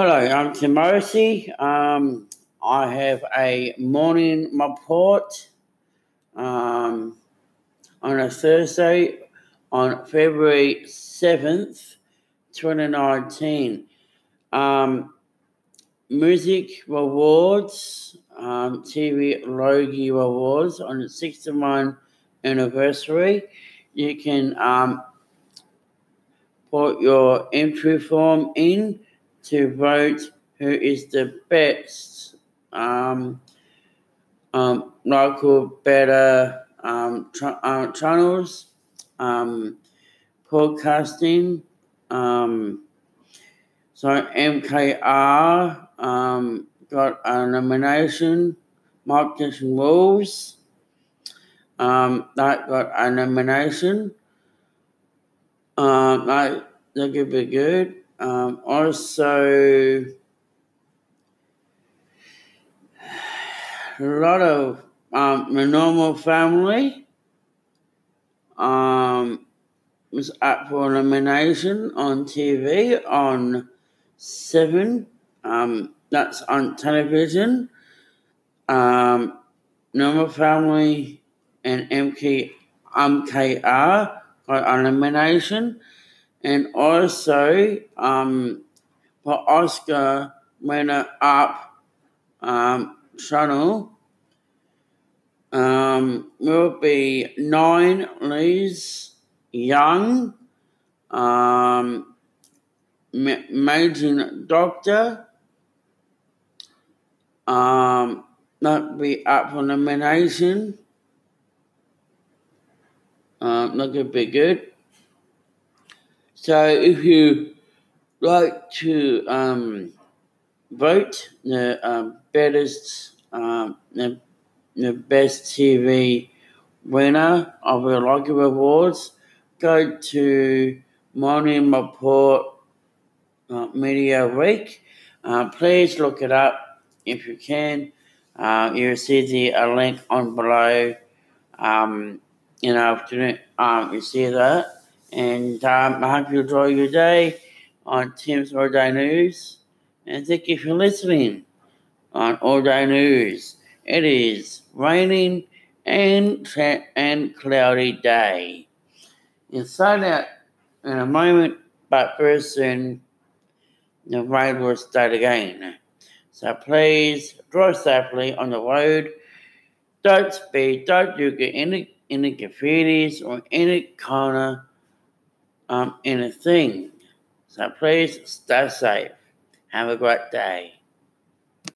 Hello, I'm Timothy. Um, I have a morning report um, on a Thursday on February 7th, 2019. Um, music rewards, um, TV Logie rewards on the 61 anniversary. You can um, put your entry form in to vote who is the best um, um, local better um, uh, channels, um, podcasting. Um, so MKR um, got a nomination. Marketing Rules um, that got a nomination. Um, that that could be good. Um, also, a lot of um, the normal family um, was up for nomination on TV on Seven. Um, that's on television. Um, normal family and MK, MKR got a nomination and also um, for Oscar winner up um, channel um, will be nine Lee's Young, um, Amazing Doctor, um, that be up for nomination. Um, that could be good. So if you like to um, vote the um, best um, the, the best TV winner of the Logie Awards, go to Morning Report uh, Media Week. Uh, please look it up if you can. Uh, you'll see the a link on below. Um, you know, um, you see that. And um, I hope you enjoy your day on Tim's All Day News. And thank you for listening on All Day News. It is raining and and cloudy day. It's sun out in a moment, but very soon the rain will start again. So please drive safely on the road. Don't speed. Don't do any any graffitis or any corner um, anything. So please stay safe. Have a great day.